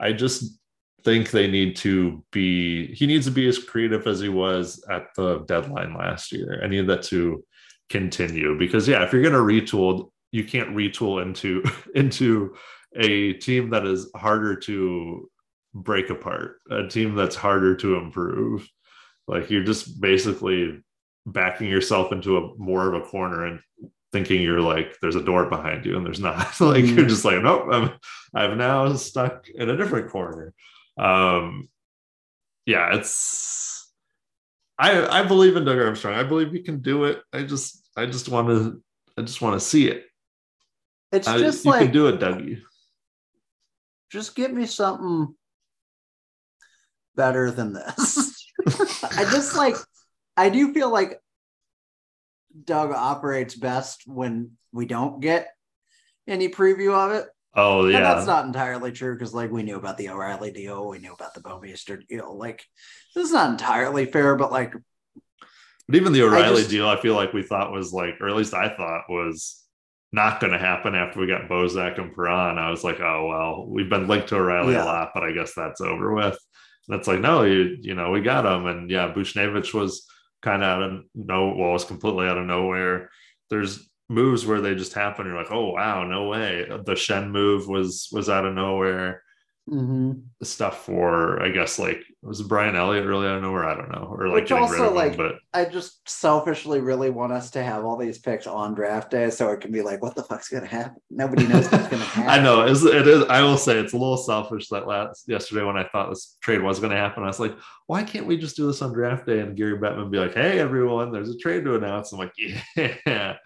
I just think they need to be he needs to be as creative as he was at the deadline last year. I need that to continue because yeah, if you're gonna retool, you can't retool into into a team that is harder to break apart, a team that's harder to improve. Like you're just basically backing yourself into a more of a corner and thinking you're like there's a door behind you and there's not like mm. you're just like nope I'm I'm now stuck in a different corner um, yeah, it's I I believe in Doug Armstrong. I believe he can do it. I just I just want to I just want to see it. It's I, just you like can do it, Dougie. Just give me something better than this. I just like I do feel like Doug operates best when we don't get any preview of it. Oh yeah, and that's not entirely true because like we knew about the O'Reilly deal, we knew about the Bouwmeester deal. Like this is not entirely fair, but like, but even the O'Reilly I just, deal, I feel like we thought was like, or at least I thought was not going to happen after we got Bozak and Perron. I was like, oh well, we've been linked to O'Reilly yeah. a lot, but I guess that's over with. And it's like, no, you you know, we got him, and yeah, Buchnevich was kind of out of no, well, it's completely out of nowhere. There's moves where they just happen. You're like, oh wow, no way. The Schenn move was was out of nowhere. Mm-hmm. The stuff for I guess like was Brian Elliott really out of nowhere? I don't know. Or like Which also like but I just selfishly really want us to have all these picks on draft day so it can be like, what the fuck's gonna happen? Nobody knows what's gonna happen. I know it's, it is. I will say it's a little selfish that last yesterday when I thought this trade was gonna happen. I was like, why can't we just do this on draft day and Gary Bettman be like, hey everyone, there's a trade to announce? I'm like, yeah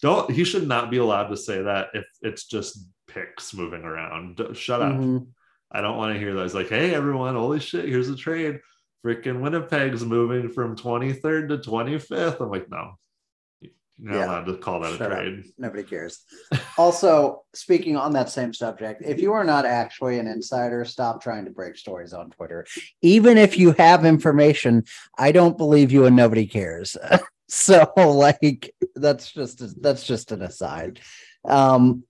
don't he should not be allowed to say that if it's just picks moving around. Shut up. Mm-hmm. I don't want to hear those. Like, hey everyone, holy shit, here's a trade. Freaking Winnipeg's moving from 23rd to 25th. I'm like, no, you're not yeah. allowed to call that Shut a trade. Up. Nobody cares. also, speaking on that same subject, if you are not actually an insider, stop trying to break stories on Twitter. Even if you have information, I don't believe you and nobody cares. so like that's just that's just an aside um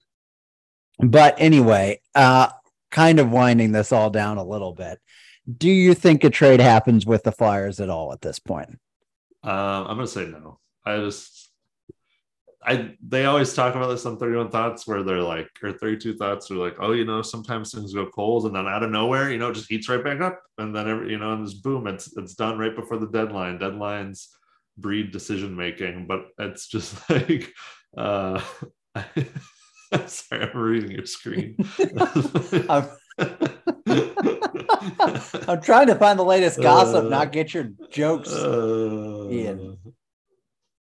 but anyway uh kind of winding this all down a little bit. Do you think a trade happens with the Flyers at all at this point? Uh, I'm gonna say no. I just, I they always talk about this on 31 Thoughts where they're like, or 32 Thoughts, they're like, oh, you know, sometimes things go cold and then out of nowhere, you know, it just heats right back up, and then every, you know, and this boom, it's it's done right before the deadline. Deadlines breed decision making, but it's just like, uh, sorry, I'm reading your screen. I'm, I'm trying to find the latest gossip, uh, not get your jokes uh, in.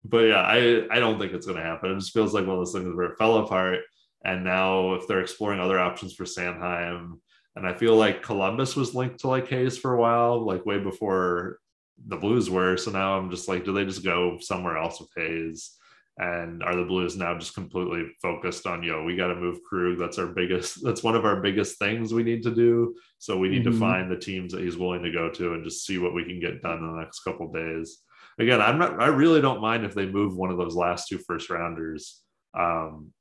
But yeah, I, I don't think it's going to happen. It just feels like one of those things where it fell apart. And now, if they're exploring other options for Sanheim, and I feel like Columbus was linked to like Hayes for a while, like way before the Blues were. So now I'm just like, do they just go somewhere else with Hayes? And are the blues now just completely focused on yo we got to move Krug that's our biggest that's one of our biggest things we need to do so we need mm-hmm. to find the teams that he's willing to go to and just see what we can get done in the next couple days again i'm not i really don't mind if they move one of those last two first rounders um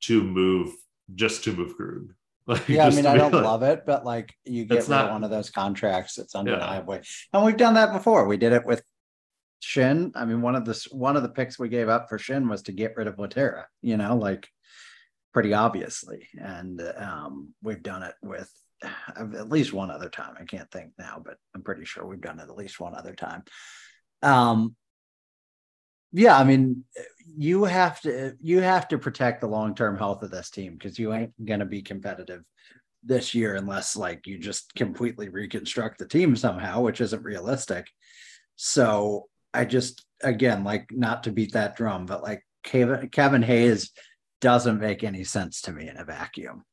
to move just to move Krug like, yeah, I mean, I don't like, love it, but like you get not, one of those contracts, it's undeniably. Yeah. And we've done that before. We did it with Schenn. I mean, one of the one of the picks we gave up for Schenn was to get rid of Lehtera, you know, like pretty obviously. And um, we've done it with at least one other time. I can't think now, but I'm pretty sure we've done it at least one other time. Um, yeah, I mean, you have to you have to protect the long term health of this team because you ain't going to be competitive this year unless like you just completely reconstruct the team somehow, which isn't realistic. So I just again like not to beat that drum, but like Kevin, Kevin Hayes doesn't make any sense to me in a vacuum.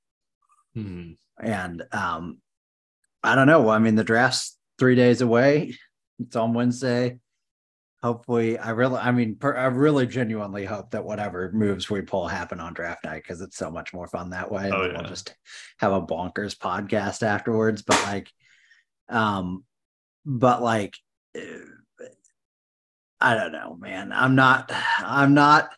Hmm. And um, I don't know. I mean, the draft's three days away. It's on Wednesday. Hopefully, I really, I mean, per, I really genuinely hope that whatever moves we pull happen on draft night because it's so much more fun that way. Oh, yeah. We'll just have a bonkers podcast afterwards. But like, um, but like, I don't know, man. I'm not, I'm not,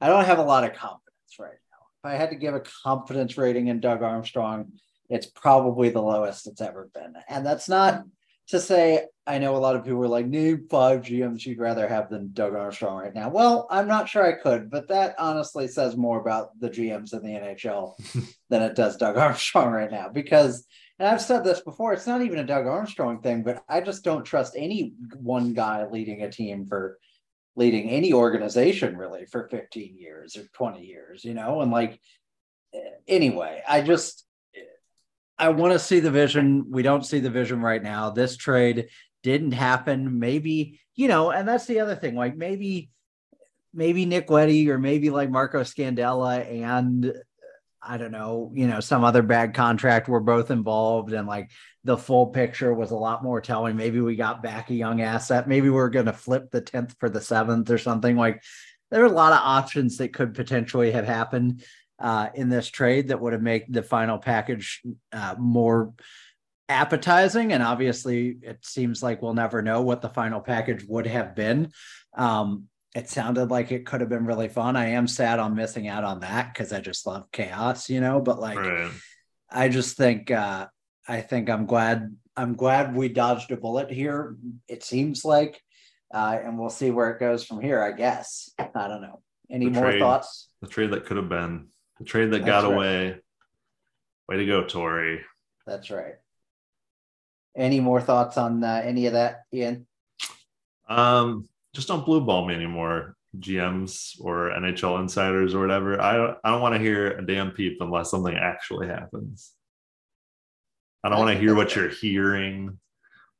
I don't have a lot of confidence right now. If I had to give a confidence rating in Doug Armstrong, it's probably the lowest it's ever been. And that's not to say I know a lot of people are like, name five GMs you'd rather have than Doug Armstrong right now. Well, I'm not sure I could, but that honestly says more about the GMs in the NHL than it does Doug Armstrong right now because and I've said this before, it's not even a Doug Armstrong thing, but I just don't trust any one guy leading a team for leading any organization really for 15 years or 20 years, you know? And like, eh, anyway, I just, I want to see the vision. We don't see the vision right now. This trade didn't happen. Maybe, you know, and that's the other thing. Like maybe, maybe Nick Leddy or maybe like Marco Scandella and I don't know, you know, some other bad contract were both involved and like the full picture was a lot more telling. Maybe we got back a young asset. Maybe we are going to flip the 10th for the seventh or something like there are a lot of options that could potentially have happened uh, in this trade that would have made the final package uh, more appetizing. And obviously, it seems like we'll never know what the final package would have been. Um, it sounded like it could have been really fun. I am sad on missing out on that because I just love chaos, you know. But like, right. I just think uh, I think I'm glad I'm glad we dodged a bullet here. It seems like, uh, and we'll see where it goes from here. I guess I don't know. Any the more trade, thoughts? The trade that could have been the trade that That's got right. away. Way to go, Torey. That's right. Any more thoughts on uh, any of that, Ian? Um, just don't blue ball me anymore gms or nhl insiders or whatever i don't, I don't want to hear a damn peep unless something actually happens i don't want to hear what you're hearing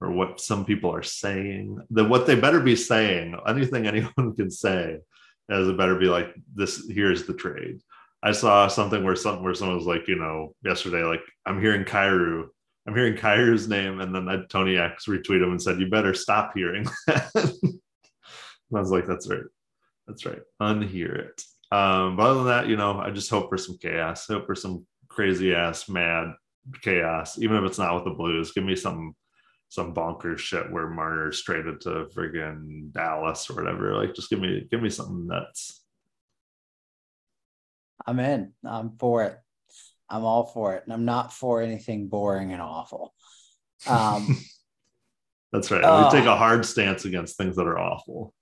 or what some people are saying the what they better be saying anything anyone can say is it better be like this here's the trade i saw something where some where someone was like you know yesterday like i'm hearing Kyrou I'm hearing Kyrou's name, and then Tony X retweeted him and said, "You better stop hearing that." I was like, that's right. That's right. Unhear it. Um, but other than that, you know, I just hope for some chaos. I hope for some crazy ass mad chaos, even if it's not with the Blues. Give me some some bonkers shit where Marner's traded to friggin' Dallas or whatever. Like, just give me give me something nuts. I'm in. I'm for it. I'm all for it, and I'm not for anything boring and awful. Um, That's right. Oh. we take a hard stance against things that are awful.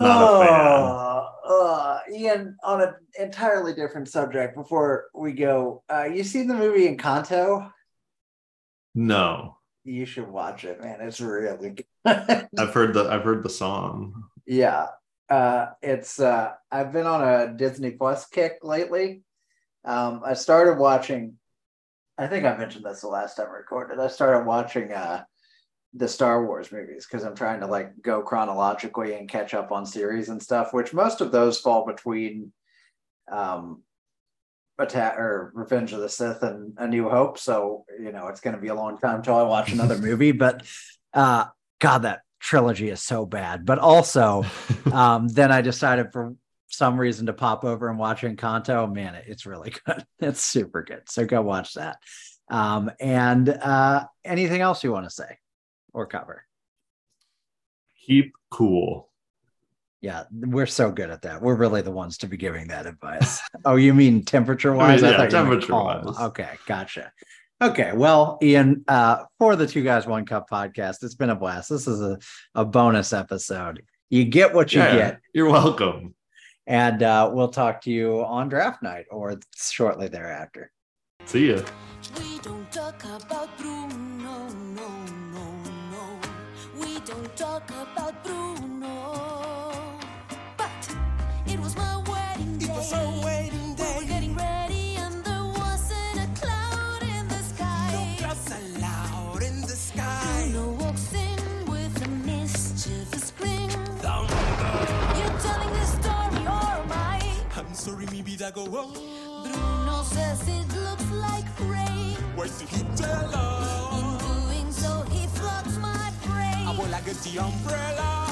Not a fan. uh, uh, Ian, on an entirely different subject. Before we go, uh, you seen the movie Encanto? No, You should watch it, man. It's really good. I've heard the I've heard the song. Yeah. Uh it's uh I've been on a Disney Plus kick lately. Um I started watching I think I mentioned this the last time I recorded. I started watching uh the Star Wars movies because I'm trying to like go chronologically and catch up on series and stuff, which most of those fall between um attack or Revenge of the Sith and A New Hope. So, you know, it's gonna be a long time till I watch another movie. But uh God, that trilogy is so bad. But also um, then I decided for some reason to pop over and watch Encanto. Man, it- it's really good. It's super good. So go watch that. Um, and uh, anything else you want to say or cover? Keep cool. Yeah, we're so good at that. We're really the ones to be giving that advice. oh, you mean temperature wise? yeah, temperature-wise. Okay, gotcha. Okay, well, Ian, uh, for the Two Guys One Cup podcast, it's been a blast. This is a, a bonus episode. You get what you Yeah, get. You're welcome. and uh, we'll talk to you on draft night or shortly thereafter. See ya. We don't talk about Bruno, no, no, no. We don't talk about Bruno. But it was my wedding day. Sorry, maybe that go wrong. Bruno says it looks like rain. Why did he tell In doing so, he floods my brain. I will like the umbrella.